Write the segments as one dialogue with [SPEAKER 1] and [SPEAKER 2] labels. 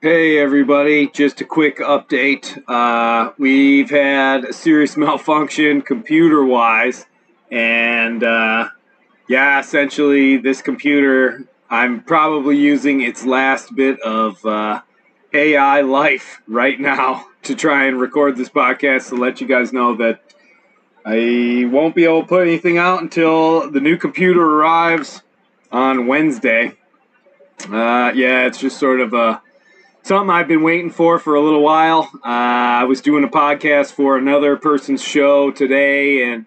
[SPEAKER 1] Hey everybody, just a quick update. Uh, we've had a serious malfunction computer wise, and uh, yeah, essentially, this computer, I'm probably using its last bit of uh, AI life right now to try and record this podcast to let you guys know that I won't be able to put anything out until the new computer arrives on Wednesday. Uh, yeah, it's just sort of a something I've been waiting for for a little while. Uh, I was doing a podcast for another person's show today, and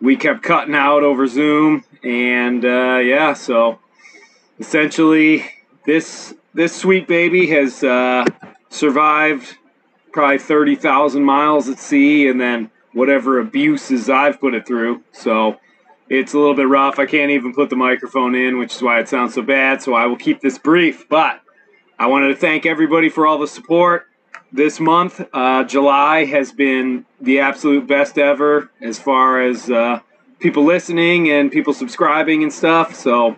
[SPEAKER 1] we kept cutting out over Zoom. And uh, yeah, so essentially, this this sweet baby has uh, survived probably thirty thousand miles at sea, and then whatever abuses I've put it through. So it's a little bit rough. I can't even put the microphone in, which is why it sounds so bad. So I will keep this brief, but I wanted to thank everybody for all the support this month. Uh, July has been the absolute best ever as far as uh, people listening and people subscribing and stuff. So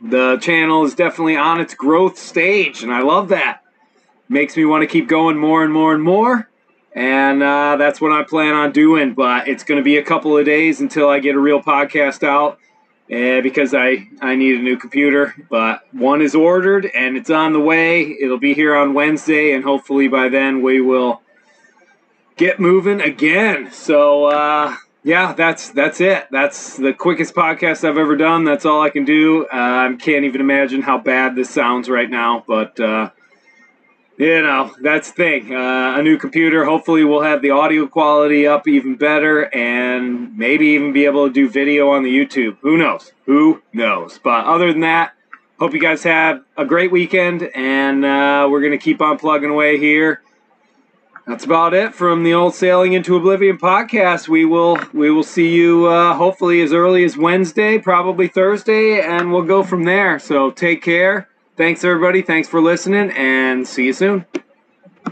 [SPEAKER 1] the channel is definitely on its growth stage, and I love that. Makes me want to keep going more and more and more. And uh, that's what I plan on doing. But it's going to be a couple of days until I get a real podcast out uh, because I, I need a new computer. But one is ordered and it's on the way. It'll be here on Wednesday, and hopefully by then we will get moving again. So uh, yeah, that's that's it. That's the quickest podcast I've ever done. That's all I can do. I uh, can't even imagine how bad this sounds right now, but. Uh, you know that's the thing. Uh, a new computer hopefully we'll have the audio quality up even better and maybe even be able to do video on the youtube. Who knows? Who knows? But other than that hope you guys have a great weekend and uh, we're to keep on plugging away here. That's about it from the old sailing into oblivion podcast. We will we will see you uh, hopefully as early as wednesday probably thursday and we'll go from there. So take care Thanks, everybody. Thanks for listening, and see you soon.